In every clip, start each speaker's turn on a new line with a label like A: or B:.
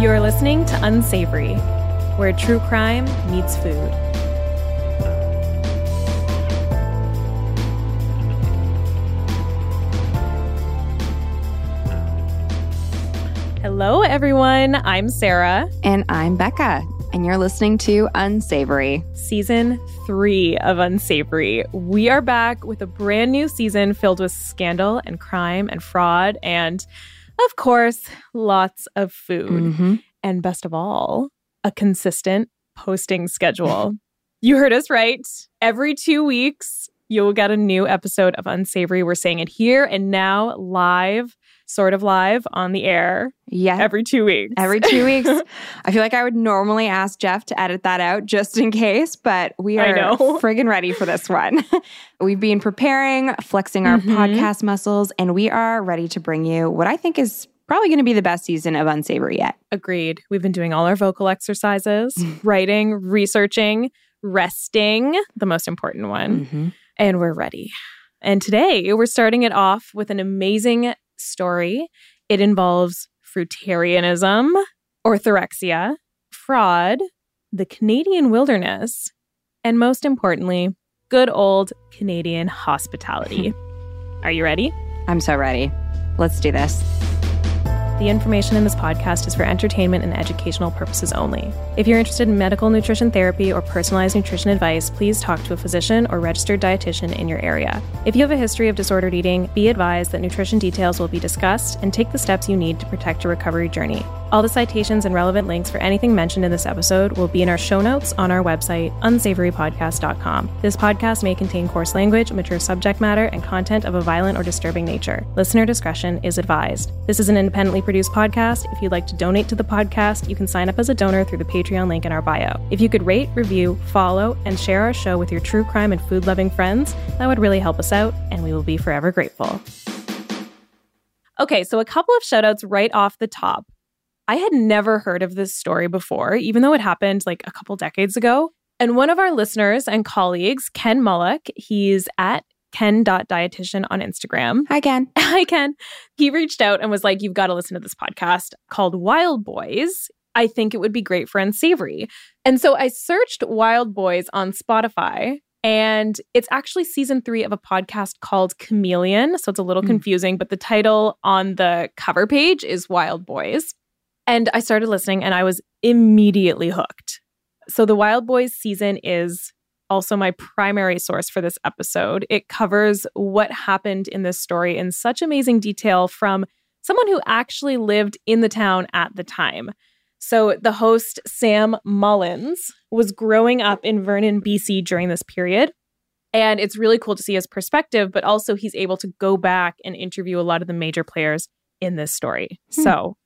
A: You're listening to Unsavory, where true crime meets food. Hello, everyone. I'm Sarah,
B: And I'm Becca, and you're listening to Unsavory.
A: season three of Unsavory. We are back with a brand new season filled with scandal and crime and fraud, and of course, lots of food.
B: Mhm.
A: And best of all, a consistent posting schedule. you heard us right. Every two weeks, you'll get a new episode of Unsavory. We're saying it here and now, live, sort of live on the air
B: Yeah.
A: every two weeks.
B: Every two weeks. I feel like I would normally ask Jeff to edit that out just in case, but we are friggin' ready for this one. We've been preparing, flexing our
A: Mhm.
B: podcast muscles, and we are ready to bring you what I think is probably going to be the best season of Unsavory yet.
A: Agreed. We've been doing all our vocal exercises, writing, researching, resting, the most important one,
B: Mhm.
A: and we're ready. And today we're starting it off with an amazing story. It involves fruitarianism, orthorexia, fraud, the Canadian wilderness, and most importantly, good old Canadian hospitality. Are you ready?
B: I'm so ready. Let's do this.
A: The information in this podcast is for entertainment and educational purposes only. If you're interested in medical nutrition therapy or personalized nutrition advice, please talk to a physician or registered dietitian in your area. If you have a history of disordered eating, be advised that nutrition details will be discussed and take the steps you need to protect your recovery journey. All the citations and relevant links for anything mentioned in this episode will be in our show notes on our website, unsavorypodcast.com. This podcast may contain coarse language, mature subject matter, and content of a violent or disturbing nature. Listener discretion is advised. This is an independently produced podcast. If you'd like to donate to the podcast, you can sign up as a donor through the Patreon link in our bio. If you could rate, review, follow, and share our show with your true crime and food loving friends, that would really help us out, and we will be forever grateful. Okay, so a couple of shout outs right off the top. I had never heard of this story before, even though it happened like a couple decades ago. And one of our listeners and colleagues, Ken Mullock, he's at ken.dietitian on Instagram.
B: Hi, Ken.
A: Hi, Ken. He reached out and was like, You've got to listen to this podcast called Wild Boys. I think it would be great for Unsavory. And so I searched Wild Boys on Spotify, and it's actually season three of a podcast called Chameleon. So it's a little
B: Hmm.
A: confusing, but the title on the cover page is Wild Boys. And I started listening and I was immediately hooked. So the Wild Boys season is also my primary source for this episode. It covers what happened in this story in such amazing detail from someone who actually lived in the town at the time. So, the host, Sam Mullins, was growing up in Vernon, BC during this period. And it's really cool to see his perspective, but also he's able to go back and interview a lot of the major players in this story. Hmm. So,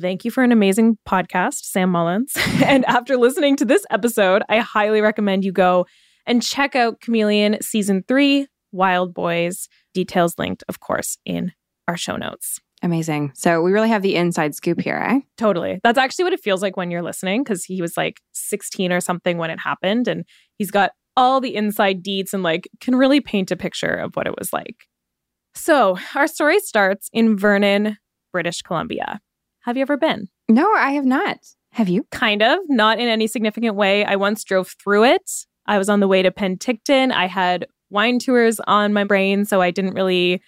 A: thank you for an amazing podcast, Sam Mullins. and after listening to this episode, I highly recommend you go and check out Chameleon Season 3, Wild Boys. Details linked, of course, in our show notes.
B: Amazing. So we really have the inside scoop here, eh?
A: Totally. That's actually what it feels like when you're listening because he was like 16 or something when it happened. And he's got all the inside deeds and like can really paint a picture of what it was like. So our story starts in Vernon, British Columbia. Have you ever been?
B: No, I have not. Have you?
A: Kind of, not in any significant way. I once drove through it. I was on the way to Penticton. I had wine tours on my brain, so I didn't really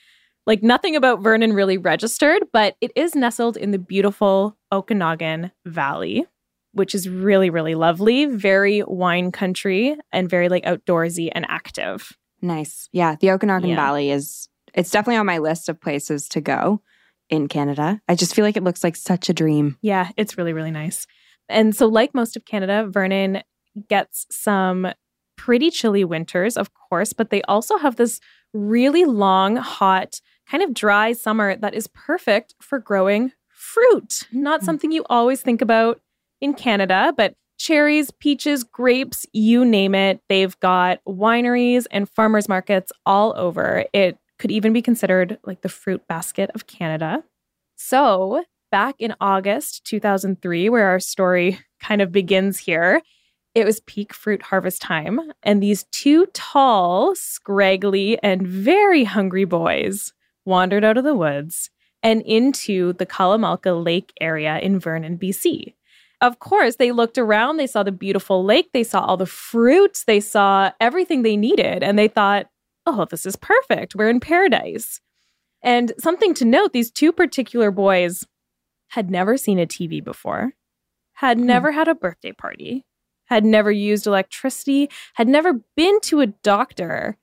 A: like nothing about Vernon really registered, but it is nestled in the beautiful Okanagan Valley, which is really, really lovely, very wine country and very like outdoorsy and active.
B: Nice. Yeah. The Okanagan yeah. Valley is, it's definitely on my list of places to go in Canada. I just feel like it looks like such a dream.
A: Yeah, it's really, really nice. And so, like most of Canada, Vernon gets some pretty chilly winters, of course, but they also have this really long, hot kind of dry summer that is perfect for growing fruit. Not mm. something you always think about in Canada, but cherries, peaches, grapes, you name it. They've got wineries and farmers markets all over. It could even be considered like the fruit basket of Canada. So, back in August 2003, where our story kind of begins here, it was peak fruit harvest time, and these two tall, scraggly, and very hungry boys wandered out of the woods and into the Kalamalka Lake area in Vernon, BC. Of course, they looked around, they saw the beautiful lake, they saw all the fruits, they saw everything they needed, and they thought, oh, this is perfect. We're in paradise. And something to note these two particular boys had never seen a TV before, had hmm. never had a birthday party, had never used electricity, had never been to a doctor,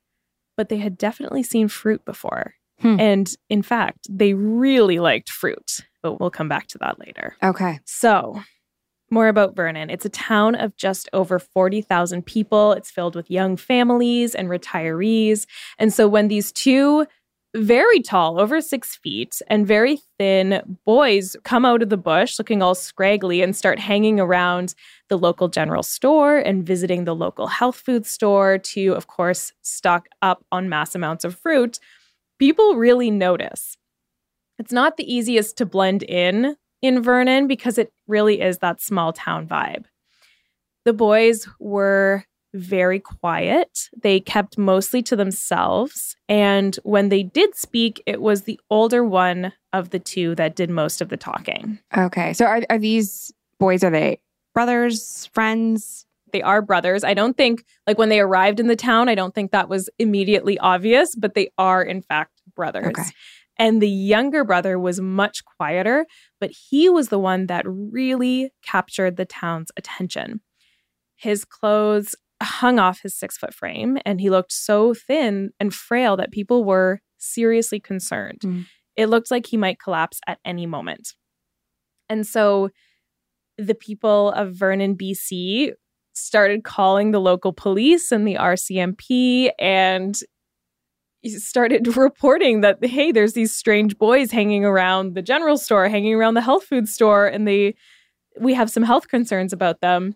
A: but they had definitely seen fruit before. Hmm. And in fact, they really liked fruit, but we'll come back to that later.
B: Okay.
A: So, more about Vernon. It's a town of just over 40,000 people. It's filled with young families and retirees. And so, when these two very tall, over six feet, and very thin boys come out of the bush looking all scraggly and start hanging around the local general store and visiting the local health food store to, of course, stock up on mass amounts of fruit people really notice. It's not the easiest to blend in in Vernon because it really is that small town vibe. The boys were very quiet. They kept mostly to themselves. And when they did speak, it was the older one of the two that did most of the talking.
B: Okay. So are, are these boys, are they brothers, friends?
A: They are brothers. I don't think, like when they arrived in the town, I don't think that was immediately obvious, but they are, in fact, brothers. Okay. And the younger brother was much quieter, but he was the one that really captured the town's attention. His clothes hung off his six foot frame, and he looked so thin and frail that people were seriously concerned. Mm. It looked like he might collapse at any moment. And so the people of Vernon, BC started calling the local police and the RCMP, and started reporting that hey there's these strange boys hanging around the general store hanging around the health food store and they we have some health concerns about them.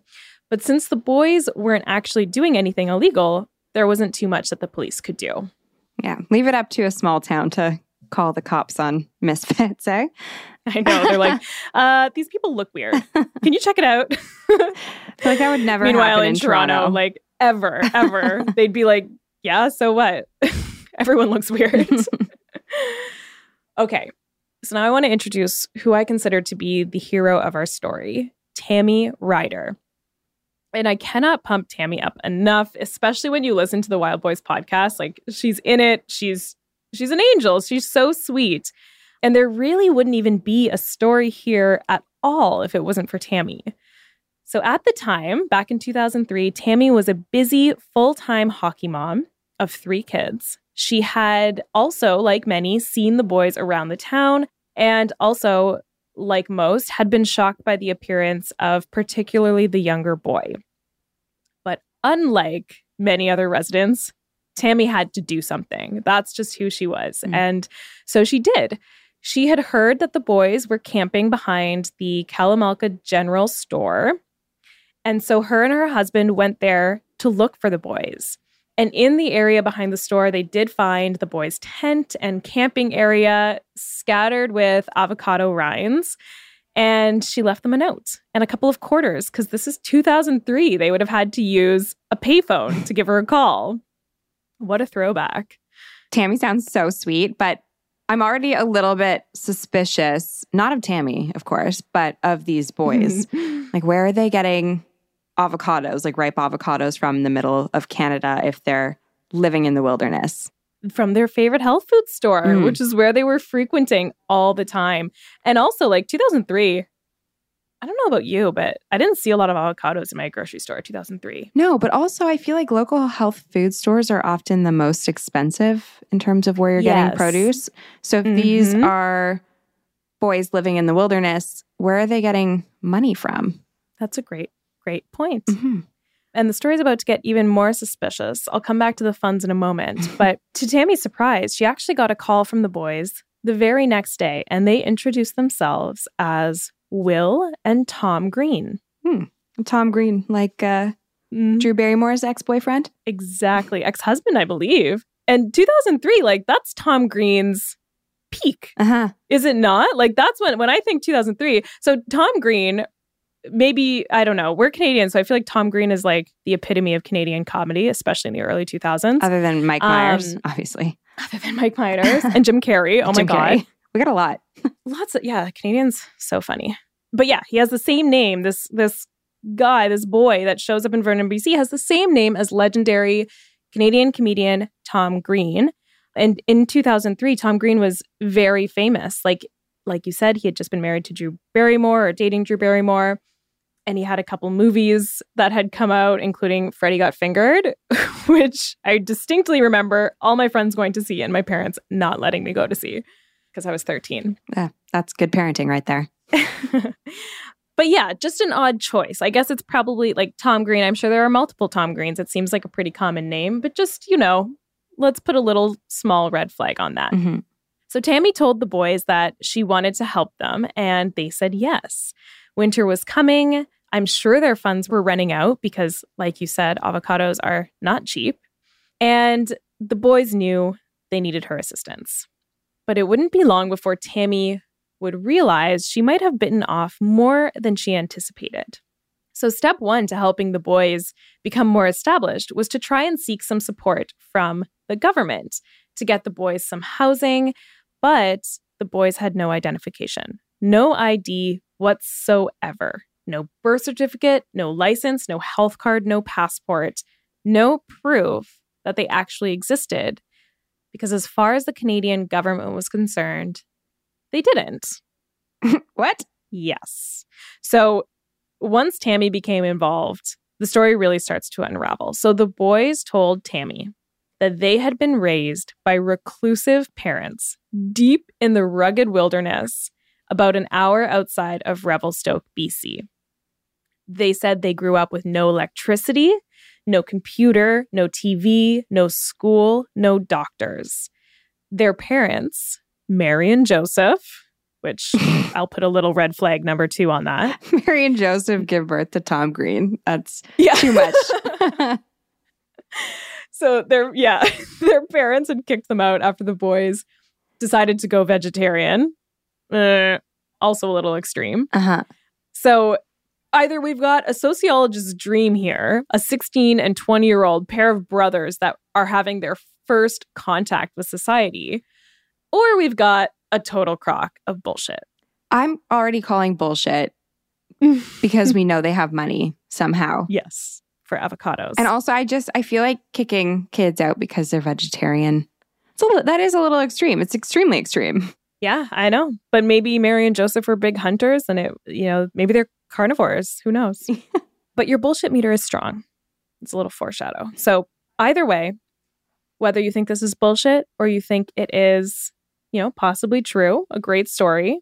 A: But since the boys weren't actually doing anything illegal there wasn't too much that the police could do.
B: Yeah leave it up to a small town to call the cops on misfits eh?
A: I know they're like uh these people look weird. Can you check it out?
B: I feel like that would never
A: meanwhile
B: in,
A: in toronto,
B: toronto.
A: like ever ever they'd be like yeah so what Everyone looks weird. okay. So now I want to introduce who I consider to be the hero of our story, Tammy Ryder. And I cannot pump Tammy up enough, especially when you listen to the Wild Boys podcast. Like she's in it. She's she's an angel. She's so sweet. And there really wouldn't even be a story here at all if it wasn't for Tammy. So at the time, back in 2003, Tammy was a busy full time hockey mom of three kids. She had also, like many, seen the boys around the town and also, like most, had been shocked by the appearance of particularly the younger boy. But unlike many other residents, Tammy had to do something. That's just who she was.
B: Mm.
A: And so she did. She had heard that the boys were camping behind the Kalamalka General Store. And so her and her husband went there to look for the boys. And in the area behind the store, they did find the boys' tent and camping area scattered with avocado rinds. And she left them a note and a couple of quarters because this is 2003. They would have had to use a payphone to give her a call. What a throwback.
B: Tammy sounds so sweet, but I'm already a little bit suspicious, not of Tammy, of course, but of these boys. like, where are they getting avocados, like ripe avocados from the middle of Canada if they're living in the wilderness?
A: from their favorite health food store,
B: Mm.
A: which is where they were frequenting all the time. And also, like 2003, I don't know about you, but I didn't see a lot of avocados in my grocery store 2003.
B: No, but also I feel like local health food stores are often the most expensive in terms of where you're
A: Yes.
B: getting produce. So if these
A: Mhm.
B: are boys living in the wilderness, where are they getting money from?
A: That's a great, great point.
B: Mhm.
A: And the story's about to get even more suspicious. I'll come back to the funds in a moment. but to Tammy's surprise, she actually got a call from the boys the very next day, and they introduced themselves as Will and Tom Green.
B: Tom Green, like uh,
A: Mhm.
B: Drew Barrymore's ex boyfriend.
A: Exactly. Ex husband, I believe. And 2003, like, that's Tom Green's peak.
B: Uh huh.
A: Is it not? Like, that's when, when I think 2003. So, Tom Green, maybe, I don't know. We're Canadian. So, I feel like Tom Green is like the epitome of Canadian comedy, especially in the early 2000s.
B: Other than Mike Myers,
A: Um,
B: obviously.
A: Other than Mike Myers and Jim Carrey. Oh my God.
B: Carrey. We got a lot.
A: Lots of, yeah, Canadians, so funny. But yeah, he has the same name. This, this guy, this boy that shows up in Vernon, BC, has the same name as legendary Canadian comedian Tom Green. And in 2003, Tom Green was very famous. Like, like you said, he had just been married to Drew Barrymore or dating Drew Barrymore. And he had a couple movies that had come out, including Freddy Got Fingered, which I distinctly remember all my friends going to see and my parents not letting me go to see because I was 13.
B: Yeah, that's good parenting right there.
A: but yeah, just an odd choice. I guess it's probably like Tom Green. I'm sure there are multiple Tom Greens. It seems like a pretty common name, but just, you know, let's put a little small red flag on that.
B: Mhm.
A: So Tammy told the boys that she wanted to help them, and they said yes. Winter was coming. I'm sure their funds were running out because, like you said, avocados are not cheap. And the boys knew they needed her assistance. But it wouldn't be long before Tammy would realize she might have bitten off more than she anticipated. So, step one to helping the boys become more established was to try and seek some support from the government to get the boys some housing, but the boys had no identification, no ID whatsoever, no birth certificate, no license, no health card, no passport, no proof that they actually existed. Because as far as the Canadian government was concerned, they didn't.
B: What?
A: Yes. So once Tammy became involved, the story really starts to unravel. So the boys told Tammy that they had been raised by reclusive parents deep in the rugged wilderness about an hour outside of Revelstoke, BC. They said they grew up with no electricity, no computer, no TV, no school, no doctors. Their parents, Mary and Joseph, which I'll put a little red flag number two on that.
B: Mary and Joseph give birth to Tom Green. That's
A: Yeah.
B: too much.
A: so their yeah, their parents had kicked them out after the boys decided to go vegetarian. Uh, also a little extreme.
B: uh huh.
A: So either we've got a sociologist's dream here, a 16 and 20 year old pair of brothers that are having their first contact with society, or we've got a total crock of bullshit.
B: I'm already calling bullshit because we know they have money somehow.
A: Yes, for avocados.
B: And also, I just I feel like kicking kids out because they're vegetarian. It's a little, that is a little extreme. It's extremely extreme.
A: Yeah, I know. But maybe Mary and Joseph were big hunters and it, you know, maybe they're carnivores. Who knows? but your bullshit meter is strong. It's a little foreshadow. So, either way, whether you think this is bullshit or you think it is, you know, possibly true, a great story,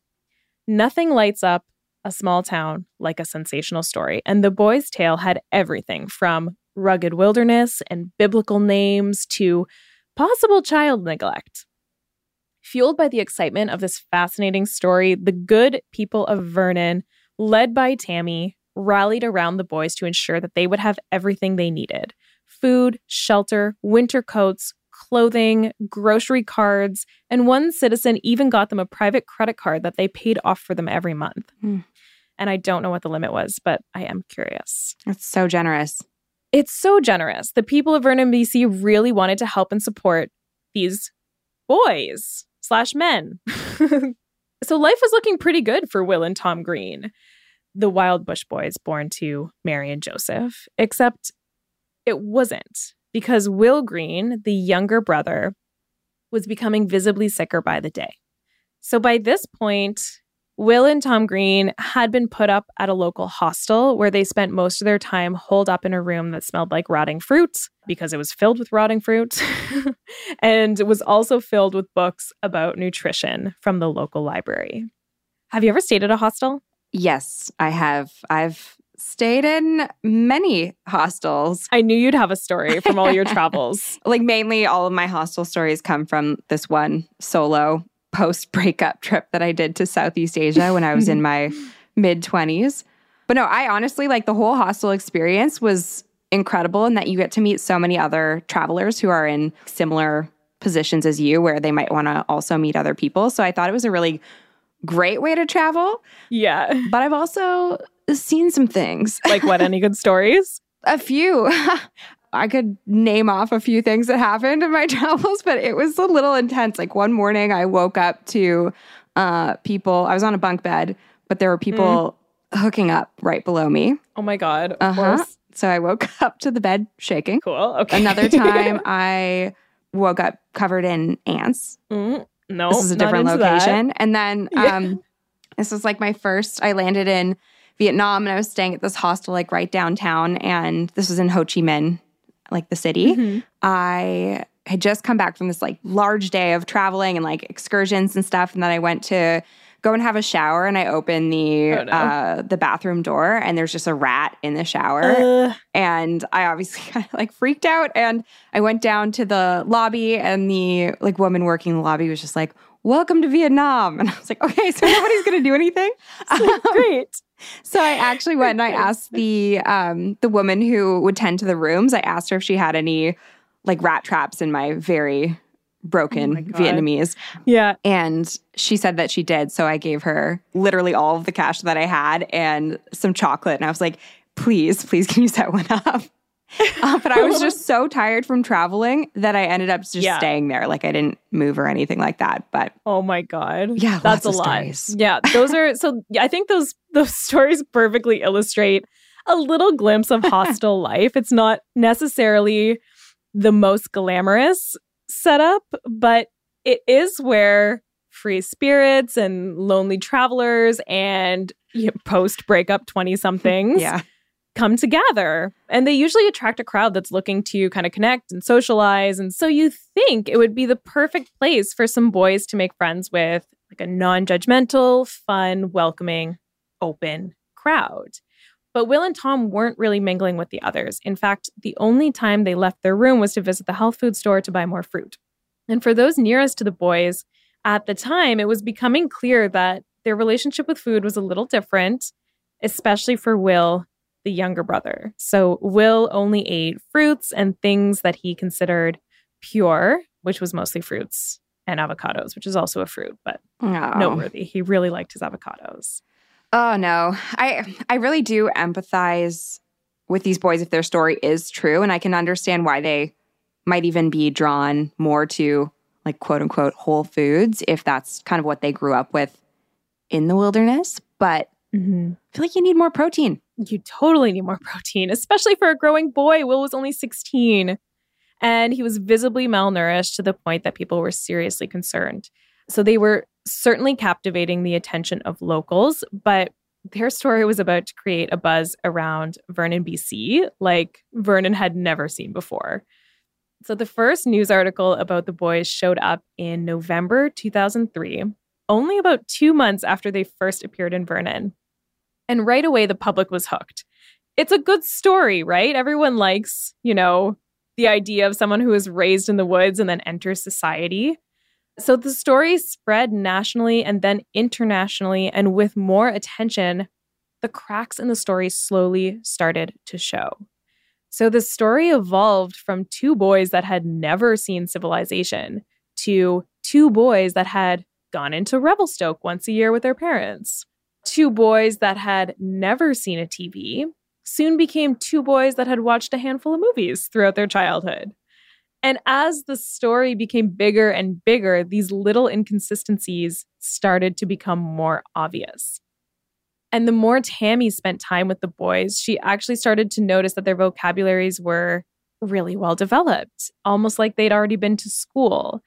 A: nothing lights up a small town like a sensational story. And The Boy's Tale had everything from rugged wilderness and biblical names to possible child neglect. Fueled by the excitement of this fascinating story, the good people of Vernon, led by Tammy, rallied around the boys to ensure that they would have everything they needed food, shelter, winter coats, clothing, grocery cards, and one citizen even got them a private credit card that they paid off for them every month.
B: Mm.
A: And I don't know what the limit was, but I am curious.
B: That's so generous.
A: It's so generous. The people of Vernon, BC really wanted to help and support these boys slash men. so life was looking pretty good for Will and Tom Green, the wild bush boys born to Mary and Joseph, except it wasn't because Will Green, the younger brother, was becoming visibly sicker by the day. So by this point, Will and Tom Green had been put up at a local hostel where they spent most of their time holed up in a room that smelled like rotting fruits because it was filled with rotting fruit. and it was also filled with books about nutrition from the local library. Have you ever stayed at a hostel?
B: Yes, I have. I've stayed in many hostels.
A: I knew you'd have a story from all your travels.
B: Like mainly all of my hostel stories come from this one solo post breakup trip that I did to Southeast Asia when I was in my mid 20s. But no, I honestly like the whole hostel experience was incredible in that you get to meet so many other travelers who are in similar positions as you where they might want to also meet other people. So I thought it was a really great way to travel.
A: Yeah.
B: But I've also seen some things.
A: Like what? Any good stories?
B: a few. I could name off a few things that happened in my travels, but it was a little intense. Like one morning, I woke up to uh, people. I was on a bunk bed, but there were people mm. hooking up right below me.
A: Oh my god! Of
B: uh-huh.
A: course.
B: So I woke up to the bed shaking.
A: Cool. Okay.
B: Another time, I woke up covered in ants.
A: Mm. No,
B: this is a different location. That. And then yeah. um, this was like my first. I landed in Vietnam, and I was staying at this hostel like right downtown, and this was in Ho Chi Minh, like the city. Mm-hmm. I had just come back from this like large day of traveling and like excursions and stuff, and then I went to go and have a shower and I open the oh, no. uh, the bathroom door and there's just a rat in the shower uh. and I obviously kind of like freaked out and I went down to the lobby and the like woman working the lobby was just like welcome to Vietnam and I was like okay so nobody's gonna do anything
A: um, great
B: so I actually went and I asked the um, the woman who would tend to the rooms I asked her if she had any like rat traps in my very broken oh Vietnamese.
A: Yeah.
B: And she said that she did. So I gave her literally all of the cash that I had and some chocolate. And I was like, please, please, can you set one up? uh, but I was just so tired from traveling that I ended up just yeah. staying there. Like I didn't move or anything like that. But
A: oh my god,
B: yeah,
A: that's a
B: lot.
A: Stories. Yeah, those are so. I think those those stories perfectly illustrate a little glimpse of hostel life. It's not necessarily the most glamorous setup, but it is where free spirits and lonely travelers and you know, post breakup 20 somethings
B: yeah.
A: Come together. And they usually attract a crowd that's looking to kind of connect and socialize. And so you think it would be the perfect place for some boys to make friends with like a non judgmental, fun, welcoming, open crowd. But Will and Tom weren't really mingling with the others. In fact, the only time they left their room was to visit the health food store to buy more fruit. And for those nearest to the boys, at the time, it was becoming clear that their relationship with food was a little different, especially for Will, the younger brother. So Will only ate fruits and things that he considered pure, which was mostly fruits and avocados, which is also a fruit, but oh. noteworthy. He really liked his avocados.
B: Oh no. I I really do empathize with these boys if their story is true and I can understand why they might even be drawn more to like quote unquote whole foods if that's kind of what they grew up with in the wilderness, but mm-hmm. I feel like you need more protein.
A: You totally need more protein, especially for a growing boy. Will was only 16 and he was visibly malnourished to the point that people were seriously concerned. So they were certainly captivating the attention of locals, but their story was about to create a buzz around Vernon, BC, like Vernon had never seen before. So the first news article about the boys showed up in November 2003, only about two months after they first appeared in Vernon. And right away, the public was hooked. It's a good story, right? Everyone likes, you know, the idea of someone who was raised in the woods and then enters society. So the story spread nationally and then internationally, and with more attention, the cracks in the story slowly started to show. So the story evolved from two boys that had never seen civilization to two boys that had gone into Revelstoke once a year with their parents. Two boys that had never seen a TV soon became two boys that had watched a handful of movies throughout their childhood. And as the story became bigger and bigger, these little inconsistencies started to become more obvious. And the more Tammy spent time with the boys, she actually started to notice that their vocabularies were really well developed, almost like they'd already been to school.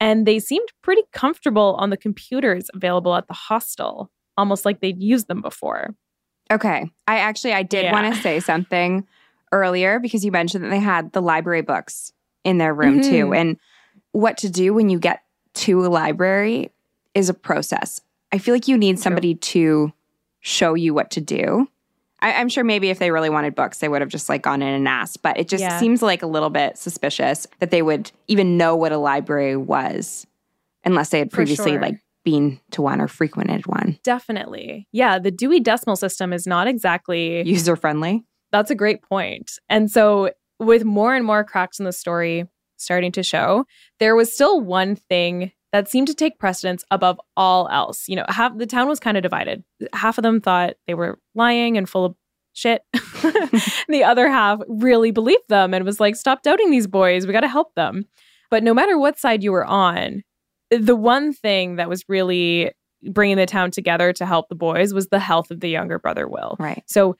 A: And they seemed pretty comfortable on the computers available at the hostel, almost like they'd used them before.
B: Okay. I actually I did
A: Yeah.
B: want to say something earlier because you mentioned that they had the library books in their room
A: Mhm.
B: too. And what to do when you get to a library is a process. I feel like you need somebody to show you what to do. I, I'm sure maybe if they really wanted books, they would have just like gone in and asked. But it just
A: Yeah.
B: seems like a little bit suspicious that they would even know what a library was unless they had previously
A: sure.
B: like been to one or frequented one.
A: Definitely. Yeah, the Dewey Decimal System is not exactly
B: User friendly.
A: That's a great point. And so, with more and more cracks in the story starting to show, there was still one thing that seemed to take precedence above all else. You know, half the town was kind of divided. Half of them thought they were lying and full of shit. the other half really believed them and was like, stop doubting these boys. We got to help them. But no matter what side you were on, the one thing that was really bringing the town together to help the boys was the health of the younger brother, Will.
B: Right.
A: So,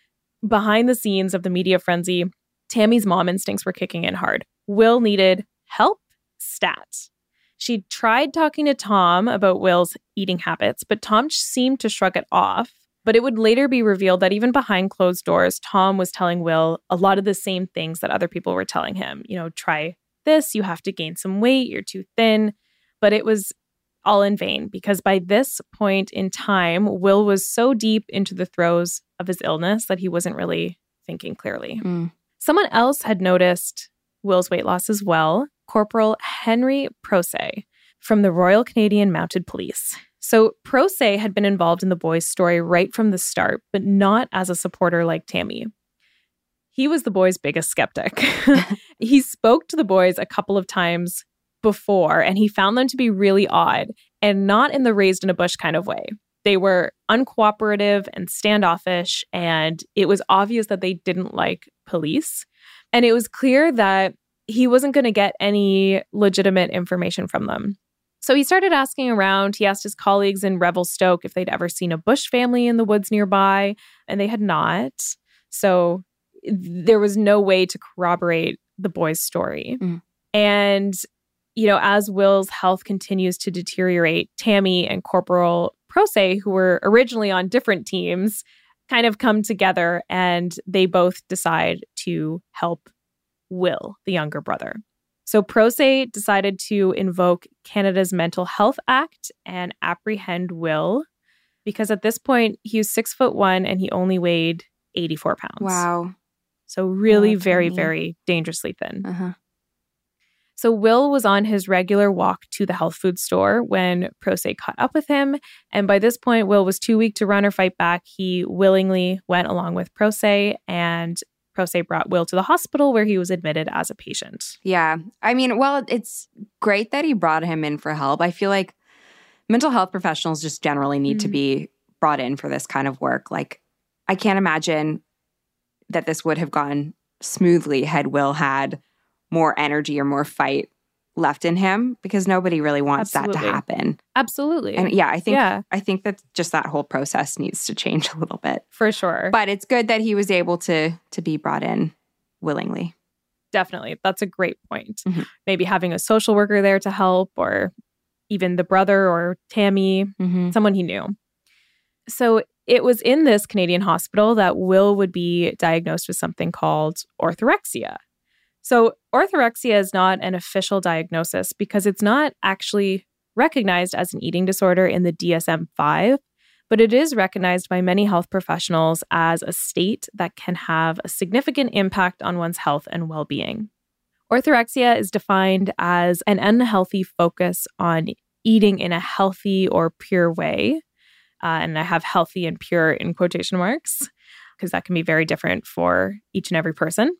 A: behind the scenes of the media frenzy, Tammy's mom instincts were kicking in hard. Will needed help stat. She tried talking to Tom about Will's eating habits, but Tom seemed to shrug it off. But it would later be revealed that even behind closed doors, Tom was telling Will a lot of the same things that other people were telling him. You know, try this, you have to gain some weight, you're too thin. But it was all in vain because by this point in time, Will was so deep into the throes of his illness that he wasn't really thinking clearly.
B: Mm.
A: Someone else had noticed Will's weight loss as well Corporal Henry Prose from the Royal Canadian Mounted Police. So, Prose had been involved in the boys' story right from the start, but not as a supporter like Tammy. He was the boys' biggest skeptic. he spoke to the boys a couple of times before, and he found them to be really odd and not in the raised in a bush kind of way. They were uncooperative and standoffish, and it was obvious that they didn't like police. And it was clear that he wasn't going to get any legitimate information from them. So he started asking around. He asked his colleagues in Revelstoke if they'd ever seen a Bush family in the woods nearby, and they had not. So there was no way to corroborate the boy's story.
B: Mm.
A: And, you know, as Will's health continues to deteriorate, Tammy and Corporal Prose, who were originally on different teams, kind of come together and they both decide to help Will, the younger brother. So Prose decided to invoke Canada's Mental Health Act and apprehend Will because at this point he was six foot one and he only weighed 84 pounds.
B: Wow.
A: So really
B: Oh,
A: very,
B: tiny.
A: very dangerously thin.
B: Uh-huh.
A: So Will was on his regular walk to the health food store when Prose caught up with him. And by this point, Will was too weak to run or fight back. He willingly went along with Prose and Prose brought Will to the hospital where he was admitted as a patient.
B: Yeah. I mean, well, it's great that he brought him in for help. I feel like mental health professionals just generally need to
A: Mhm.
B: be brought in for this kind of work. Like, I can't imagine that this would have gone smoothly had Will had more energy or more fight left in him because nobody really wants that to happen.
A: Absolutely.
B: And yeah, I think
A: Yeah.
B: I think that just that whole process needs to change a little bit.
A: for sure.
B: But it's good that he was able to to be brought in willingly.
A: Definitely. That's a great point.
B: Mhm.
A: Maybe having a social worker there to help or even the brother or Tammy,
B: Mm-hmm.
A: someone he knew. So it was in this Canadian hospital that Will would be diagnosed with something called orthorexia. So, orthorexia is not an official diagnosis because it's not actually recognized as an eating disorder in the DSM 5, but it is recognized by many health professionals as a state that can have a significant impact on one's health and well being. Orthorexia is defined as an unhealthy focus on eating in a healthy or pure way. Uh, and I have healthy and pure in quotation marks because that can be very different for each and every person.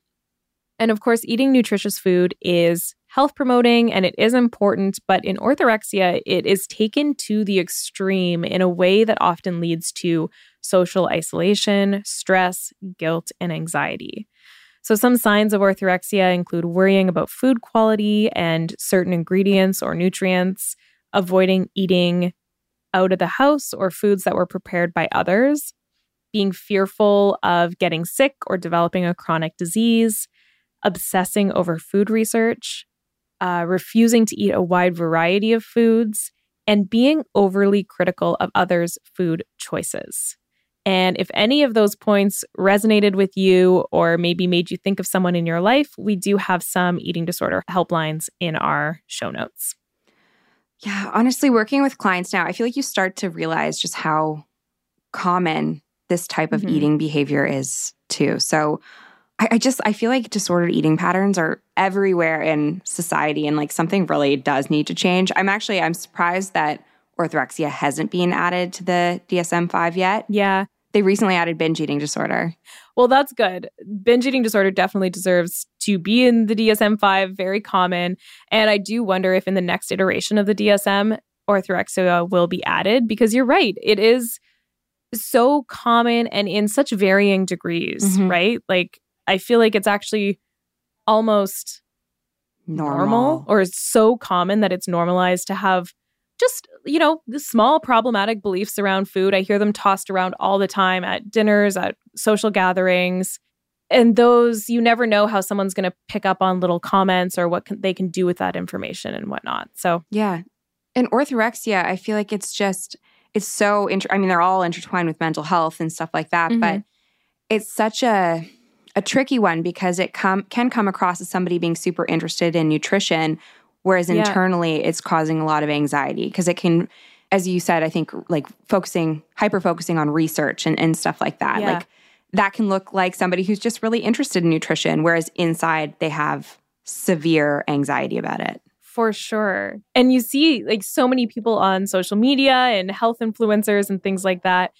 A: And of course, eating nutritious food is health promoting and it is important, but in orthorexia, it is taken to the extreme in a way that often leads to social isolation, stress, guilt, and anxiety. So, some signs of orthorexia include worrying about food quality and certain ingredients or nutrients, avoiding eating out of the house or foods that were prepared by others, being fearful of getting sick or developing a chronic disease, obsessing over food research, uh, refusing to eat a wide variety of foods, and being overly critical of others' food choices. And if any of those points resonated with you or maybe made you think of someone in your life, we do have some eating disorder helplines in our show notes.
B: Yeah, honestly, working with clients now, I feel like you start to realize just how common this type of
A: Mhm.
B: eating behavior is too. So I, I just I feel like disordered eating patterns are everywhere in society and like something really does need to change. I'm actually I'm surprised that orthorexia hasn't been added to the DSM five yet.
A: Yeah.
B: They recently added binge eating disorder.
A: Well, that's good. Binge eating disorder definitely deserves to be in the DSM 5, very common. And I do wonder if in the next iteration of the DSM, orthorexia will be added because you're right. It is so common and in such varying degrees,
B: Mhm.
A: right? Like, I feel like it's actually almost
B: Normal.
A: normal or is so common that it's normalized to have just you know small problematic beliefs around food i hear them tossed around all the time at dinners at social gatherings and those you never know how someone's going to pick up on little comments or what can, they can do with that information and whatnot so
B: Yeah. And orthorexia, I feel like it's just, it's so, inter- I mean, they're all intertwined with mental health and stuff like that, but mm-hmm. it's such a, a tricky one because it come, can come across as somebody being super interested in nutrition, whereas
A: Yeah.
B: internally it's causing a lot of anxiety because it can, as you said, I think like focusing, hyper focusing on research and, and stuff like that.
A: Yeah.
B: Like that can look like somebody who's just really interested in nutrition, whereas inside they have severe anxiety about it.
A: For sure. And you see like so many people on social media and health influencers and things like that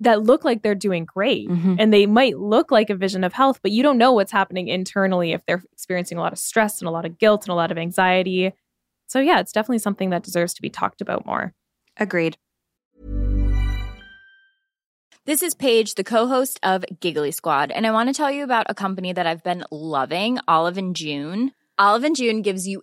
A: that look like they're doing great
B: Mhm.
A: and they might look like a vision of health, but you don't know what's happening internally if they're experiencing a lot of stress and a lot of guilt and a lot of anxiety. So yeah, it's definitely something that deserves to be talked about more.
B: Agreed.
C: This is Paige, the co-host of Giggly Squad, and I want to tell you about a company that I've been loving, Olive and June. Olive and June gives you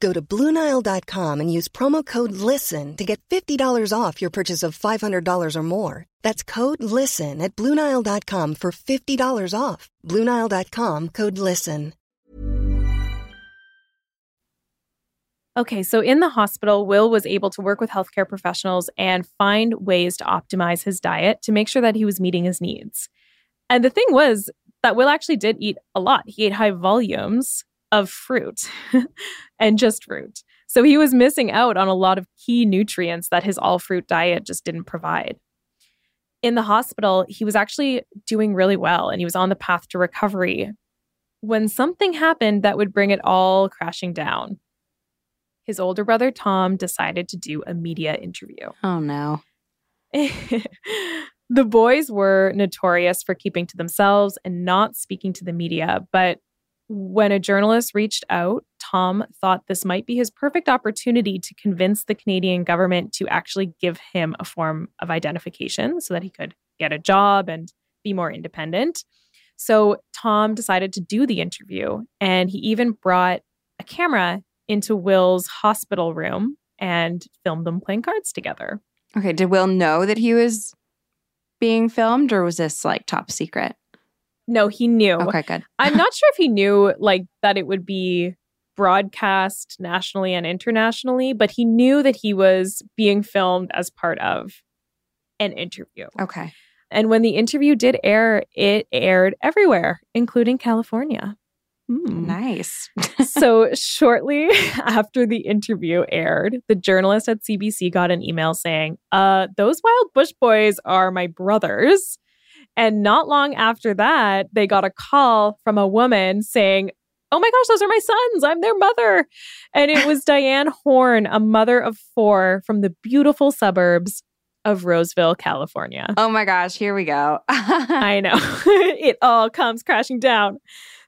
D: Go to BlueNile.com and use promo code LISTEN to get $50 off your purchase of $500 or more. That's code LISTEN at BlueNile.com for $50 off. BlueNile.com code LISTEN.
A: Okay, so in the hospital, Will was able to work with healthcare professionals and find ways to optimize his diet to make sure that he was meeting his needs. And the thing was that Will actually did eat a lot. He ate high volumes of fruit and just fruit. So he was missing out on a lot of key nutrients that his all fruit diet just didn't provide. In the hospital, he was actually doing really well and he was on the path to recovery when something happened that would bring it all crashing down. His older brother Tom decided to do a media interview.
B: Oh no.
A: the boys were notorious for keeping to themselves and not speaking to the media, but when a journalist reached out, Tom thought this might be his perfect opportunity to convince the Canadian government to actually give him a form of identification so that he could get a job and be more independent. So Tom decided to do the interview, and he even brought a camera into Will's hospital room and filmed them playing cards together.
B: Okay, did Will know that he was being filmed or was this like top secret?
A: No, he knew.
B: Okay, good.
A: I'm not sure if he knew like that it would be broadcast nationally and internationally, but he knew that he was being filmed as part of an interview.
B: Okay.
A: And when the interview did air, it aired everywhere, including California.
B: Mm. Nice.
A: so, shortly after the interview aired, the journalist at CBC got an email saying, uh, Those Wild Bush Boys are my brothers. And not long after that, they got a call from a woman saying, Oh my gosh, those are my sons. I'm their mother. And it was Diane Horn, a mother of four from the beautiful suburbs of Roseville, California.
B: Oh my gosh, here we go.
A: I know. it all comes crashing down.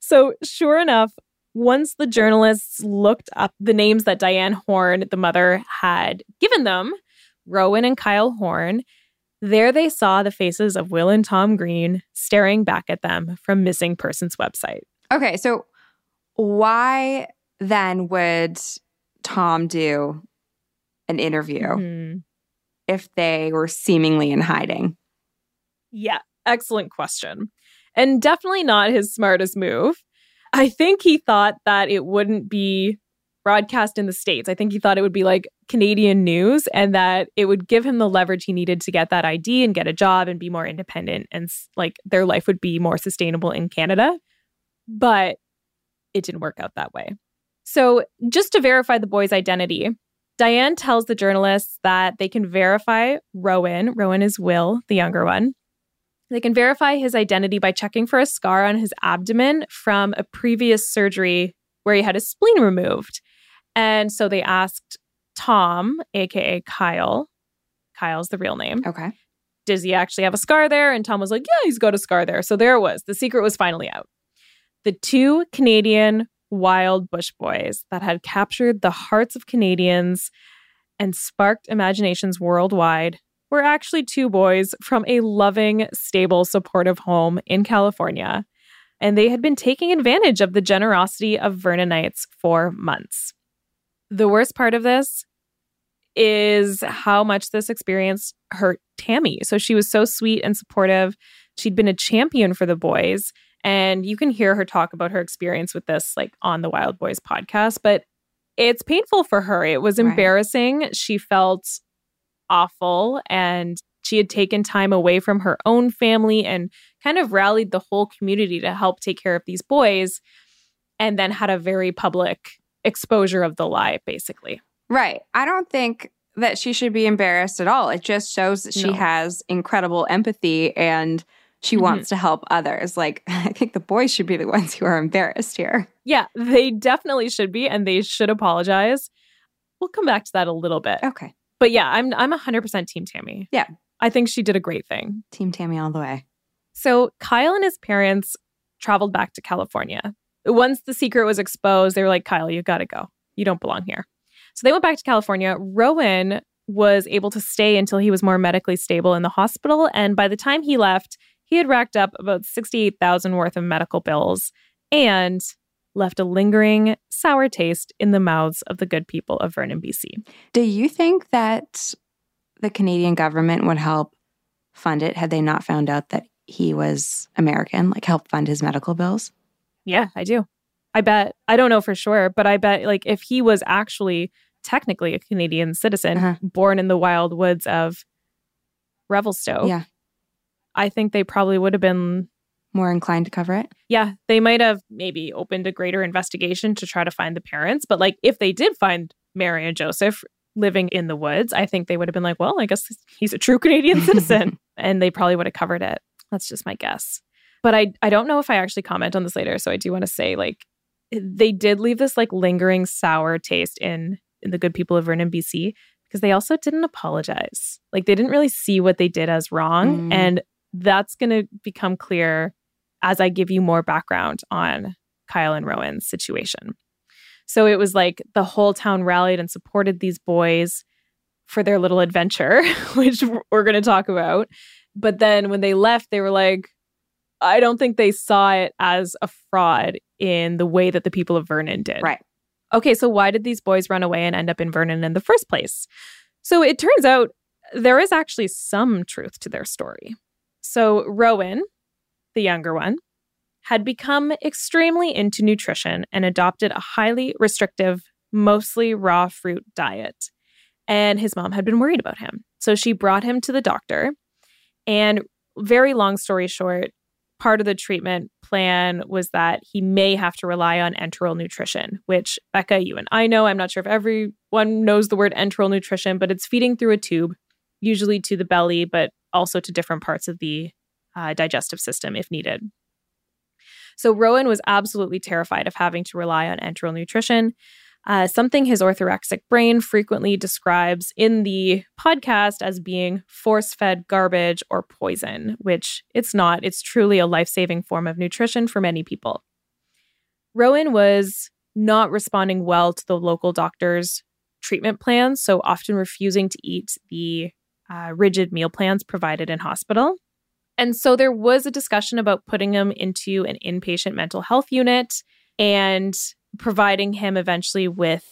A: So, sure enough, once the journalists looked up the names that Diane Horn, the mother, had given them, Rowan and Kyle Horn, there they saw the faces of Will and Tom Green staring back at them from Missing Persons website.
B: Okay, so why then would Tom do an interview mm-hmm. if they were seemingly in hiding?
A: Yeah, excellent question. And definitely not his smartest move. I think he thought that it wouldn't be broadcast in the States. I think he thought it would be like Canadian news and that it would give him the leverage he needed to get that ID and get a job and be more independent and like their life would be more sustainable in Canada. But it didn't work out that way. So, just to verify the boy's identity, Diane tells the journalists that they can verify Rowan. Rowan is Will, the younger one. They can verify his identity by checking for a scar on his abdomen from a previous surgery where he had his spleen removed. And so they asked Tom, aka Kyle. Kyle's the real name.
B: Okay.
A: Does he actually have a scar there? And Tom was like, Yeah, he's got a scar there. So there it was. The secret was finally out. The two Canadian wild bush boys that had captured the hearts of Canadians and sparked imaginations worldwide were actually two boys from a loving, stable, supportive home in California. And they had been taking advantage of the generosity of Vernonites for months. The worst part of this is how much this experience hurt Tammy. So she was so sweet and supportive. She'd been a champion for the boys. And you can hear her talk about her experience with this, like on the Wild Boys podcast. But it's painful for her. It was embarrassing. Right. She felt awful and she had taken time away from her own family and kind of rallied the whole community to help take care of these boys and then had a very public exposure of the lie, basically.
B: Right. I don't think that she should be embarrassed at all. It just shows that she no. has incredible empathy and she mm-hmm. wants to help others. Like, I think the boys should be the ones who are embarrassed here.
A: Yeah, they definitely should be, and they should apologize. We'll come back to that a little bit.
B: Okay.
A: But yeah, I'm I'm 100% team Tammy.
B: Yeah.
A: I think she did a great thing.
B: Team Tammy all the way.
A: So, Kyle and his parents traveled back to California once the secret was exposed, they were like, Kyle, you got to go. You don't belong here. So they went back to California. Rowan was able to stay until he was more medically stable in the hospital. And by the time he left, he had racked up about 68,000 worth of medical bills and left a lingering sour taste in the mouths of the good people of Vernon, BC.
B: Do you think that the Canadian government would help fund it had they not found out that he was American, like help fund his medical bills?
A: Yeah, I do. I bet, I don't know for sure, but I bet like if he was actually technically a Canadian citizen uh-huh. born in the wild woods of Revelstoke,
B: yeah.
A: I think they probably would have been
B: more inclined to cover it.
A: Yeah, they might have maybe opened a greater investigation to try to find the parents, but like if they did find Mary and Joseph living in the woods, I think they would have been like, well, I guess he's a true Canadian citizen. and they probably would have covered it. That's just my guess. But I, I don't know if I actually comment on this later. So I do want to say, like, they did leave this like lingering sour taste in, in the good people of Vernon, BC, because they also didn't apologize. Like, they didn't really see what they did as wrong.
B: Mm.
A: And that's going to become clear as I give you more background on Kyle and Rowan's situation. So it was like the whole town rallied and supported these boys for their little adventure, which we're going to talk about. But then when they left, they were like, I don't think they saw it as a fraud in the way that the people of Vernon did.
B: Right.
A: Okay, so why did these boys run away and end up in Vernon in the first place? So it turns out there is actually some truth to their story. So Rowan, the younger one, had become extremely into nutrition and adopted a highly restrictive, mostly raw fruit diet. And his mom had been worried about him. So she brought him to the doctor. And very long story short, part of the treatment plan was that he may have to rely on enteral nutrition, which Becca, you and I know. I'm not sure if everyone knows the word enteral nutrition, but it's feeding through a tube, usually to the belly, but also to different parts of the uh, digestive system if needed. So Rowan was absolutely terrified of having to rely on enteral nutrition, uh, something his orthorexic brain frequently describes in the podcast as being force fed garbage or poison, which it's not. It's truly a life saving form of nutrition for many people. Rowan was not responding well to the local doctor's treatment plans, so often refusing to eat the uh, rigid meal plans provided in hospital. And so there was a discussion about putting him into an inpatient mental health unit and providing him eventually with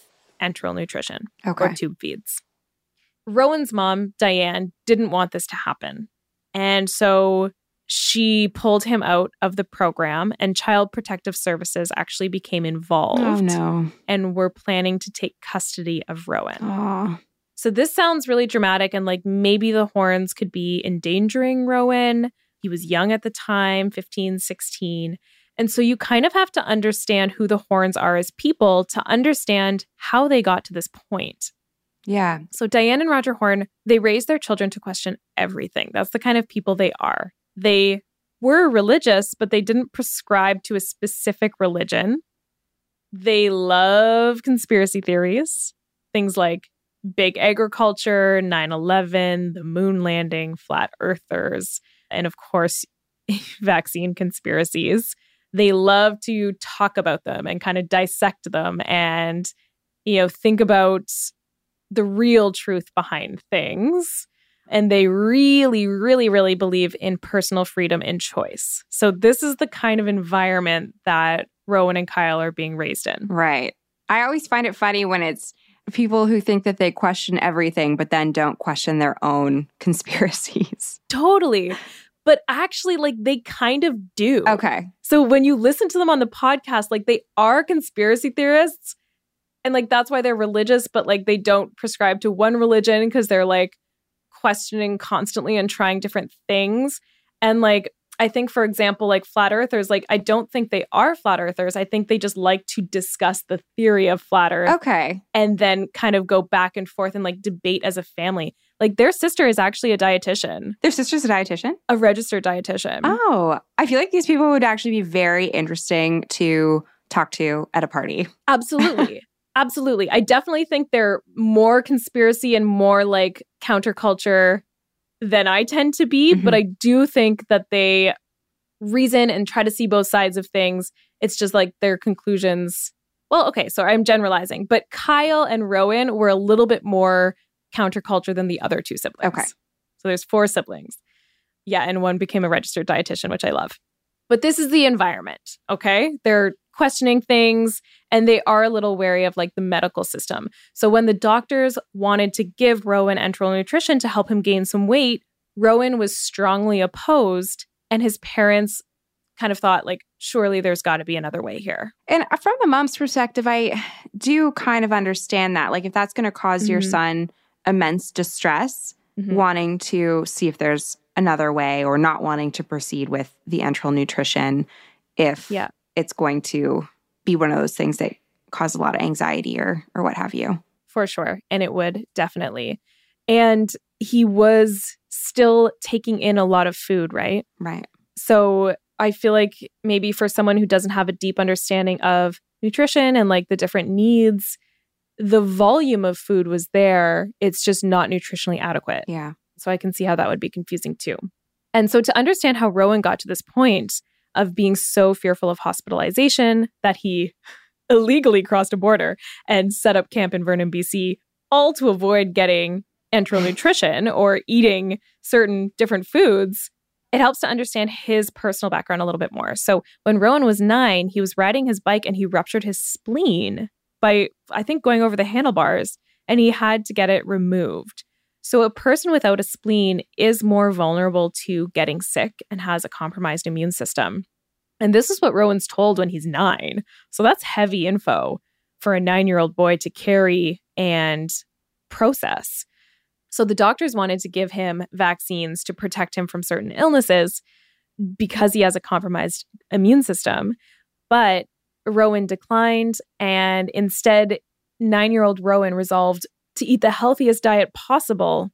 A: enteral nutrition
B: Okay.
A: or tube feeds. Rowan's mom, Diane, didn't want this to happen. And so she pulled him out of the program, and Child Protective Services actually became involved
B: Oh, no.
A: and were planning to take custody of Rowan.
B: Oh,
A: So this sounds really dramatic and like maybe the Horns could be endangering Rowan. He was young at the time, 15, 16. And so you kind of have to understand who the Horns are as people to understand how they got to this point.
B: yeah.
A: So Diane and Roger Horn, they raised their children to question everything. That's the kind of people they are. They were religious, but they didn't prescribe to a specific religion. They love conspiracy theories, things like big agriculture, 9 11, the moon landing, flat earthers, and of course, vaccine conspiracies. They love to talk about them and kind of dissect them and, you know, think about the real truth behind things. And they really, really, really believe in personal freedom and choice. So, this is the kind of environment that Rowan and Kyle are being raised in.
B: Right. I always find it funny when it's people who think that they question everything, but then don't question their own conspiracies.
A: Totally. But actually, like, they kind of do.
B: Okay.
A: So, when you listen to them on the podcast, like, they are conspiracy theorists. And, like, that's why they're religious, but, like, they don't prescribe to one religion because they're, like, questioning constantly and trying different things. And, like, I think, for example, like flat earthers, like, I don't think they are flat earthers. I think they just like to discuss the theory of flat earth
B: Okay.
A: and then kind of go back and forth and like debate as a family. Like, their sister is actually a dietitian,
B: Their sister's a dietitian.
A: a registered dietitian.
B: Oh, I feel like these people would actually be very interesting to talk to at a party.
A: Absolutely. Absolutely. I definitely think they're more conspiracy and more like counterculture than I tend to be,
B: Mhm.
A: but I do think that they reason and try to see both sides of things. It's just like their conclusions. Well, okay, so I'm generalizing, but Kyle and Rowan were a little bit more counterculture than the other two siblings.
B: Okay.
A: So there's four siblings. Yeah, and one became a registered dietitian, which I love. But this is the environment, okay? They're questioning things and they are a little wary of like the medical system. So when the doctors wanted to give Rowan enteral nutrition to help him gain some weight, Rowan was strongly opposed and his parents kind of thought like surely there's got to be another way here.
B: And from the mom's perspective, I do kind of understand that. Like, if that's going to because your
A: Mhm.
B: son immense distress,
A: Mhm.
B: wanting to see if there's another way or not wanting to proceed with the enteral nutrition, if
A: Yeah.
B: it's going to be one of those things that cause a lot of anxiety or or what have you.
A: for sure. And it would definitely. And he was still taking in a lot of food, right?
B: Right.
A: So I feel like maybe for someone who doesn't have a deep understanding of nutrition and like the different needs, the volume of food was there. It's just not nutritionally adequate.
B: Yeah.
A: So I can see how that would be confusing too. And so to understand how Rowan got to this point of being so fearful of hospitalization that he illegally crossed a border and set up camp in Vernon, BC, all to avoid getting enteral nutrition or eating certain different foods, it helps to understand his personal background a little bit more. So when Rowan was nine, he was riding his bike and he ruptured his spleen by, I think, going over the handlebars and he had to get it removed. So a person without a spleen is more vulnerable to getting sick and has a compromised immune system. And this is what Rowan's told when he's nine. So that's heavy info for a nine year old boy to carry and process. So the doctors wanted to give him vaccines to protect him from certain illnesses because he has a compromised immune system. But Rowan declined, and instead, nine year old Rowan resolved to eat the healthiest diet possible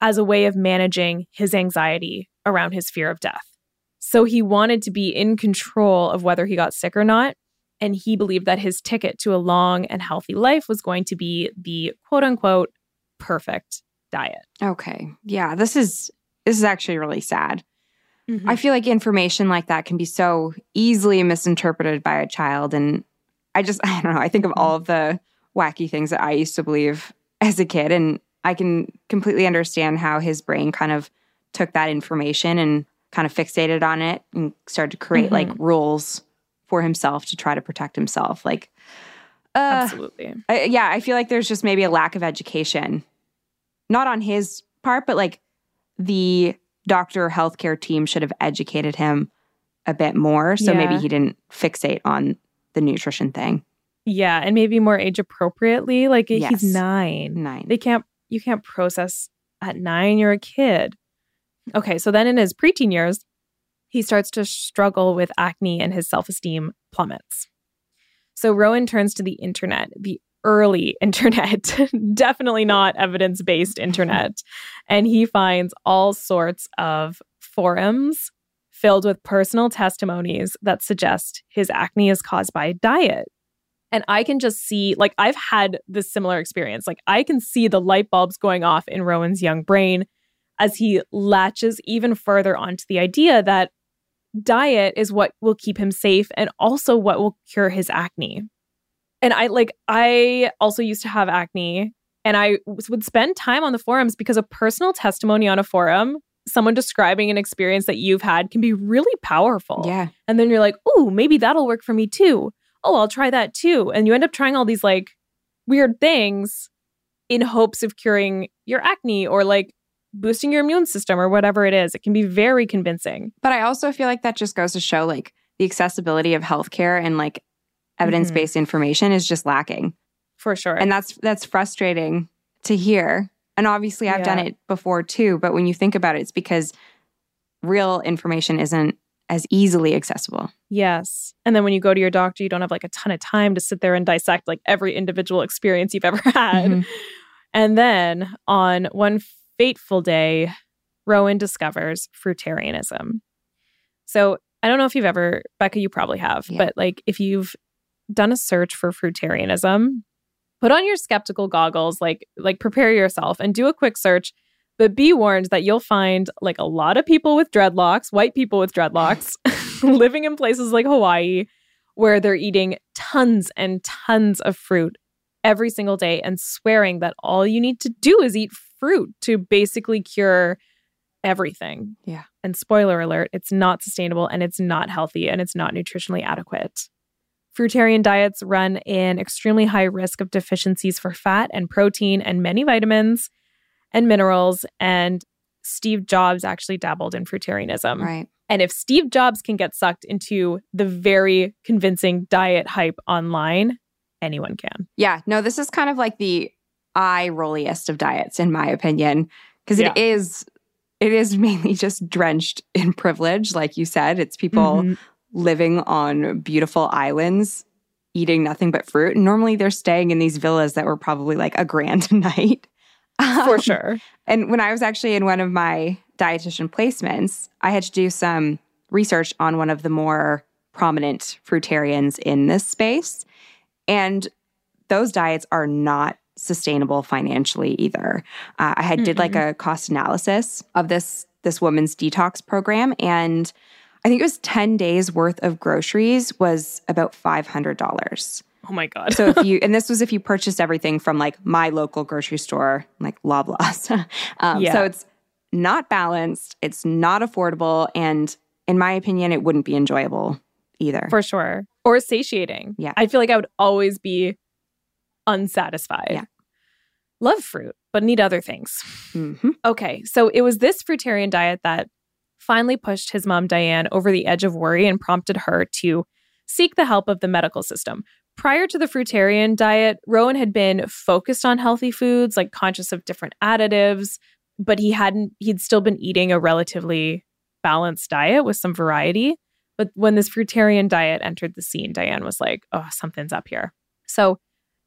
A: as a way of managing his anxiety around his fear of death. So he wanted to be in control of whether he got sick or not. And he believed that his ticket to a long and healthy life was going to be the quote unquote perfect diet.
B: Okay. Yeah, this is this is actually really sad.
A: Mm-hmm.
B: I feel like information like that can be so easily misinterpreted by a child and I just I don't know, I think of all of the wacky things that I used to believe as a kid and I can completely understand how his brain kind of took that information and kind of fixated on it and started to create
A: Mm-hmm.
B: like rules for himself to try to protect himself. Like uh,
A: Absolutely.
B: I, yeah, I feel like there's just maybe a lack of education, not on his part, but like the doctor or healthcare team should have educated him a bit more. So maybe he didn't fixate on the nutrition thing.
A: Yeah. And maybe more age appropriately. Like
B: Yes.
A: he's nine.
B: Nine.
A: They can't, you can't process at nine, you're a kid. Okay. So then in his preteen years, he starts to struggle with acne and his self esteem plummets. So Rowan turns to the internet, the early internet, definitely not evidence based internet. And he finds all sorts of forums filled with personal testimonies that suggest his acne is caused by diet. And I can just see, like, I've had this similar experience. Like, I can see the light bulbs going off in Rowan's young brain as he latches even further onto the idea that diet is what will keep him safe and also what will cure his acne. And I like, I also used to have acne and I would spend time on the forums because a personal testimony on a forum, someone describing an experience that you've had, can be really powerful.
B: Yeah.
A: And then you're like, oh, maybe that'll work for me too. Oh, I'll try that too. And you end up trying all these like weird things in hopes of curing your acne or like boosting your immune system or whatever it is. It can be very convincing.
B: But I also feel like that just goes to show like the accessibility of healthcare and like evidence based information is just lacking.
A: For sure.
B: And that's that's frustrating to hear. And obviously I've done it before too, but when you think about it, it's because real information isn't as easily accessible.
A: Yes. And then when you go to your doctor, you don't have like a ton of time to sit there and dissect like every individual experience you've ever had.
B: Mhm.
A: And then on one fateful day, Rowan discovers fruitarianism. So I don't know if you've ever, Becca, you probably have,
B: Yeah.
A: but like if you've done a search for fruitarianism, put on your skeptical goggles, like like prepare yourself and do a quick search. But be warned that you'll find like a lot of people with dreadlocks, white people with dreadlocks, living in places like Hawaii, where they're eating tons and tons of fruit every single day and swearing that all you need to do is eat fruit to basically cure everything.
B: Yeah.
A: And spoiler alert, it's not sustainable and it's not healthy and it's not nutritionally adequate. Fruitarian diets run in extremely high risk of deficiencies for fat and protein and many vitamins and minerals. And Steve Jobs actually dabbled in fruitarianism.
B: Right.
A: And if Steve Jobs can get sucked into the very convincing diet hype online, anyone can.
B: Yeah. No, this is kind of like the eye rolliest of diets, in my opinion. Because
A: Yeah.
B: it is it is mainly just drenched in privilege, like you said. It's people
A: Mhm.
B: Living on beautiful islands, eating nothing but fruit. And normally they're staying in these villas that were probably like a grand a night.
A: For
B: Um,
A: sure.
B: And when I was actually in one of my dietitian placements, I had to do some research on one of the more prominent fruitarians in this space. And those diets are not sustainable financially either. Uh, I had did like a cost analysis of this this woman's detox program and I think it was 10 days worth of groceries was about $500.
A: Oh my God.
B: So if you, and this was if you purchased everything from like my local grocery store, like Loblaws. um,
A: Yeah.
B: So it's not balanced, it's not affordable, and in my opinion, it wouldn't be enjoyable either.
A: For sure. Or satiating.
B: Yeah.
A: I feel like I would always be unsatisfied.
B: Yeah.
A: Love fruit, but need other things.
B: Mhm.
A: Okay. So it was this fruitarian diet that finally pushed his mom, Diane, over the edge of worry and prompted her to seek the help of the medical system. Prior to the fruitarian diet, Rowan had been focused on healthy foods, like conscious of different additives, but he hadn't, he'd still been eating a relatively balanced diet with some variety. But when this fruitarian diet entered the scene, Diane was like, oh, something's up here. So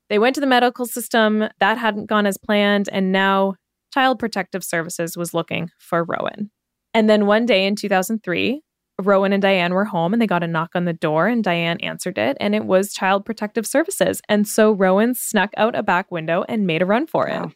A: they went to the medical system. That hadn't gone as planned. And now Child Protective Services was looking for Rowan. And then one day in 2003, Rowan and Diane were home and they got a knock on the door, and Diane answered it, and it was Child Protective Services. And so Rowan snuck out a back window and made a run for it.
B: Wow.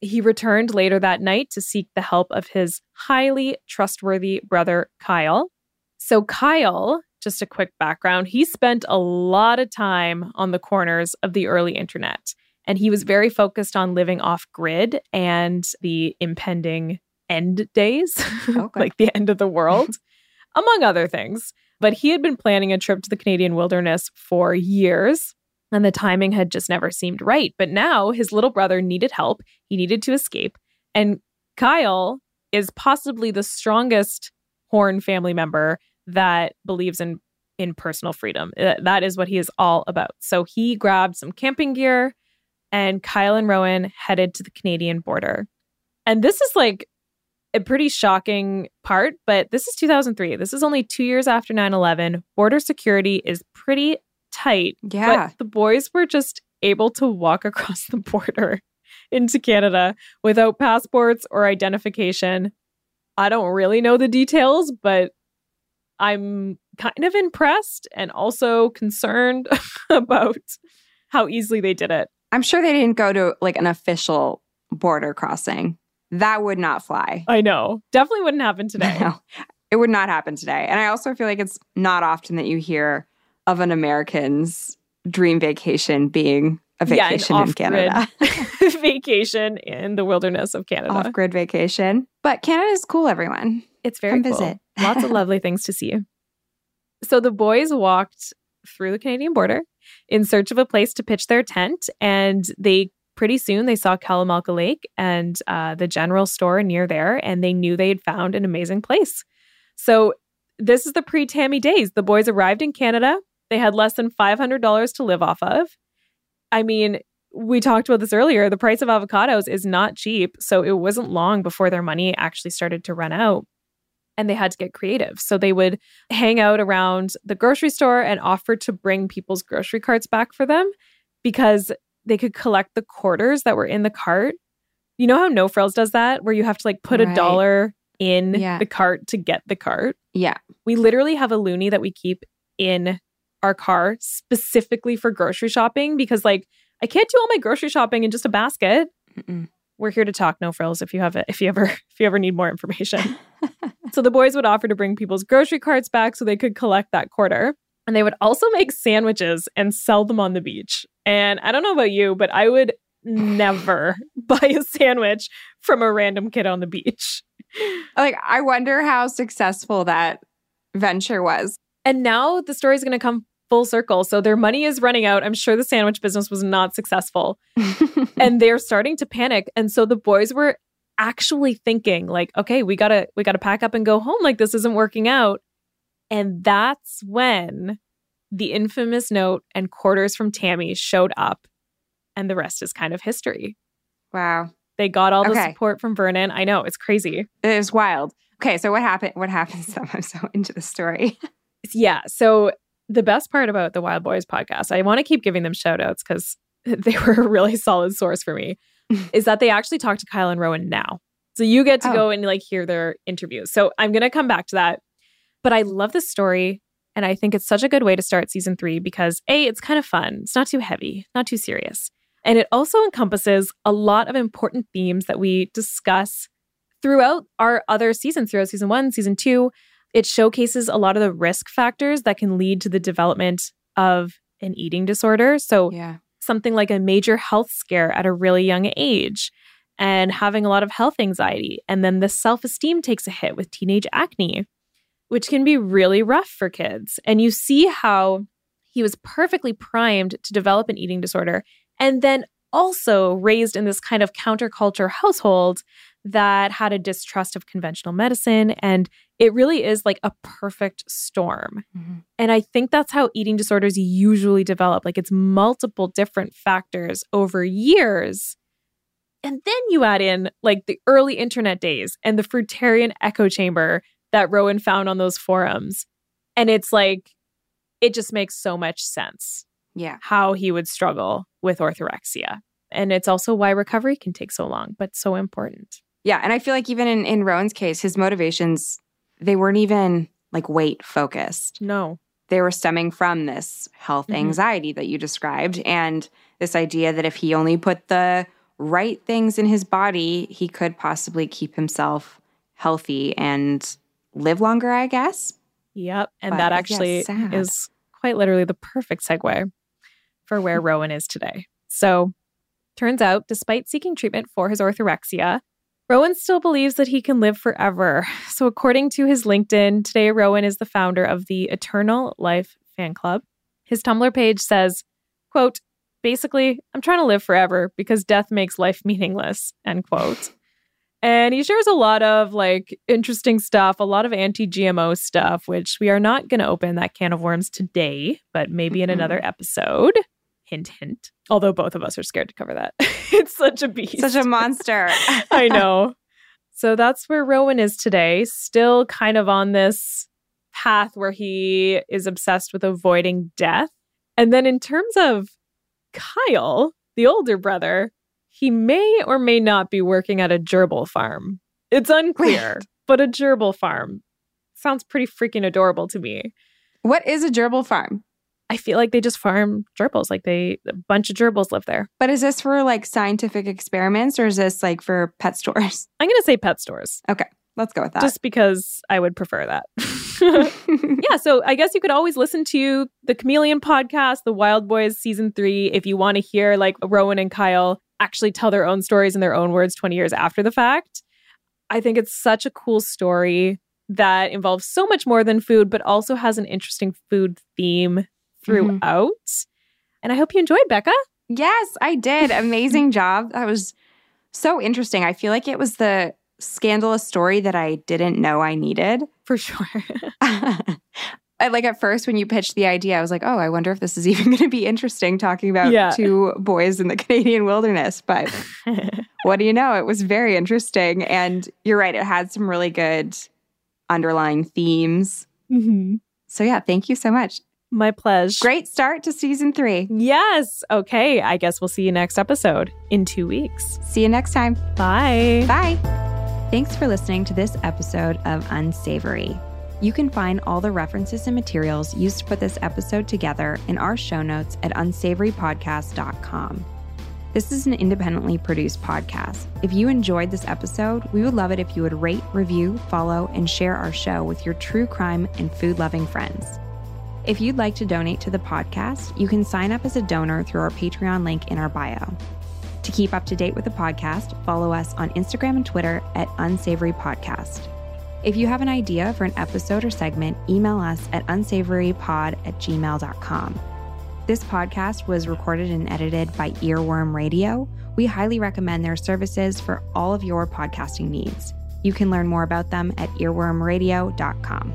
A: He returned later that night to seek the help of his highly trustworthy brother, Kyle. So, Kyle, just a quick background, he spent a lot of time on the corners of the early internet, and he was very focused on living off grid and the impending end days,
B: Okay.
A: like the end of the world, among other things. But he had been planning a trip to the Canadian wilderness for years, and the timing had just never seemed right. But now his little brother needed help, he needed to escape. And Kyle is possibly the strongest Horn family member that believes in in personal freedom. Uh, That is what he is all about. So he grabbed some camping gear and Kyle and Rowan headed to the Canadian border. And this is like a pretty shocking part, but this is 2003. This is only 2 years after 9/11. Border security is pretty tight.
B: Yeah.
A: But the boys were just able to walk across the border into Canada without passports or identification. I don't really know the details, but I'm kind of impressed and also concerned about how easily they did it.
B: I'm sure they didn't go to like an official border crossing. That would not fly.
A: I know. Definitely wouldn't happen today.
B: No, it would not happen today. And I also feel like it's not often that you hear of an American's dream vacation being a
A: Yeah,
B: vacation in Canada.
A: vacation in the wilderness of Canada.
B: Off grid vacation. But Canada is cool, everyone.
A: It's very
B: Come
A: cool.
B: visit.
A: Lots of lovely things to see. So the boys walked through the Canadian border in search of a place to pitch their tent, and they pretty soon they saw Kalamalka Lake and uh, the general store near there, and they knew they had found an amazing place. So this is the pre-Tammy days. The boys arrived in Canada. They had less than five hundred dollars to live off of. I mean, we talked about this earlier. The price of avocados is not cheap, so it wasn't long before their money actually started to run out and they had to get creative. So they would hang out around the grocery store and offer to bring people's grocery carts back for them because they could collect the quarters that were in the cart. You know how No Frills does that, where you have to like put a dollar in
B: Yeah.
A: the cart to get the cart?
B: Yeah.
A: We literally have a loonie that we keep in our car specifically for grocery shopping because like I can't do all my grocery shopping in just a basket.
B: Mm-mm.
A: We're here to talk No Frills if you have it if you ever if you ever need more information. so the boys would offer to bring people's grocery carts back so they could collect that quarter. And they would also make sandwiches and sell them on the beach. And I don't know about you, but I would never buy a sandwich from a random kid on the beach.
B: Like, I wonder how successful that venture was.
A: And now the story is going to come full circle. So their money is running out. I'm sure the sandwich business was not successful. and they're starting to panic. And so the boys were actually thinking like, okay, we got to we got to pack up and go home like this isn't working out. And that's when the infamous note and quarters from Tammy showed up and the rest is kind of history.
B: wow.
A: They got all the
B: Okay.
A: support from Vernon. I know, it's crazy.
B: It was wild. Okay, so what happened? What happens? I'm so into the story.
A: Yeah. So the best part about the Wild Boys podcast, I want to keep giving them shout outs because they were a really solid source for me, is that they actually talk to Kyle and Rowan now. So you get to
B: Oh.
A: go and like hear their interviews. So I'm going to come back to that. But I love this story. And I think it's such a good way to start season three because A, it's kind of fun. It's not too heavy, not too serious. And it also encompasses a lot of important themes that we discuss throughout our other seasons, throughout season one, season two. It showcases a lot of the risk factors that can lead to the development of an eating disorder. So,
B: Yeah.
A: something like a major health scare at a really young age and having a lot of health anxiety. And then the self esteem takes a hit with teenage acne, which can be really rough for kids. And you see how he was perfectly primed to develop an eating disorder and then also raised in this kind of counterculture household that had a distrust of conventional medicine. And it really is like a perfect storm.
B: Mhm.
A: And I think that's how eating disorders usually develop. Like it's multiple different factors over years. And then you add in like the early internet days and the fruitarian echo chamber that Rowan found on those forums. And it's like, it just makes so much sense
B: Yeah.
A: how he would struggle with orthorexia. And it's also why recovery can take so long, but so important.
B: Yeah. And I feel like even in, in Rowan's case, his motivations, they weren't even like weight focused.
A: No.
B: They were stemming from this health
A: Mhm.
B: anxiety that you described and this idea that if he only put the right things in his body, he could possibly keep himself healthy and live longer, I guess.
A: Yep. And
B: But,
A: that actually
B: sad.
A: is quite literally the perfect segue for where Rowan is today. So, turns out, despite seeking treatment for his orthorexia, Rowan still believes that he can live forever. So, according to his LinkedIn, today Rowan is the founder of the Eternal Life fan club. His Tumblr page says, quote, basically, I'm trying to live forever because death makes life meaningless, end quote. And he shares a lot of like interesting stuff, a lot of anti GMO stuff, which we are not going to open that can of worms today, but maybe in another mm-hmm. episode. Hint, hint. Although both of us are scared to cover that. it's such a beast.
B: Such a monster.
A: I know. So that's where Rowan is today, still kind of on this path where he is obsessed with avoiding death. And then in terms of Kyle, the older brother, he may or may not be working at a gerbil farm. It's unclear, but a gerbil farm sounds pretty freaking adorable to me.
B: What is a gerbil farm?
A: I feel like they just farm gerbils, like they a bunch of gerbils live there.
B: But is this for like scientific experiments or is this like for pet stores?
A: I'm going to say pet stores.
B: Okay, let's go with that.
A: just because I would prefer that. yeah, so I guess you could always listen to the Chameleon podcast, The Wild Boys season three, if you want to hear like Rowan and Kyle actually tell their own stories in their own words 20 years after the fact. I think it's such a cool story that involves so much more than food, but also has an interesting food theme mm-hmm. throughout. And I hope you enjoyed, Becca.
B: Yes, I did. Amazing job. That was so interesting. I feel like it was the scandalous story that I didn't know I needed.
A: For sure.
B: I, like at first when you pitched the idea, I was like, "Oh, I wonder if this is even going to be interesting talking about
A: Yeah.
B: two boys in the Canadian wilderness." But what do you know? It was very interesting, and you're right. It had some really good underlying themes.
A: hmm
B: So yeah, thank you so much.
A: My pleasure.
B: Great start to season three.
A: Yes. Okay. I guess we'll see you next episode in two weeks.
B: See you next time.
A: Bye.
B: Bye. Thanks for listening to this episode of Unsavory. You can find all the references and materials used to put this episode together in our show notes at unsavorypodcast.com. This is an independently produced podcast. If you enjoyed this episode, we would love it if you would rate, review, follow, and share our show with your true crime and food loving friends. If you'd like to donate to the podcast, you can sign up as a donor through our Patreon link in our bio. To keep up to date with the podcast, follow us on Instagram and Twitter at Unsavory Podcast. If you have an idea for an episode or segment, email us at unsavorypod at gmail.com. This podcast was recorded and edited by Earworm Radio. We highly recommend their services for all of your podcasting needs. You can learn more about them at earwormradio.com.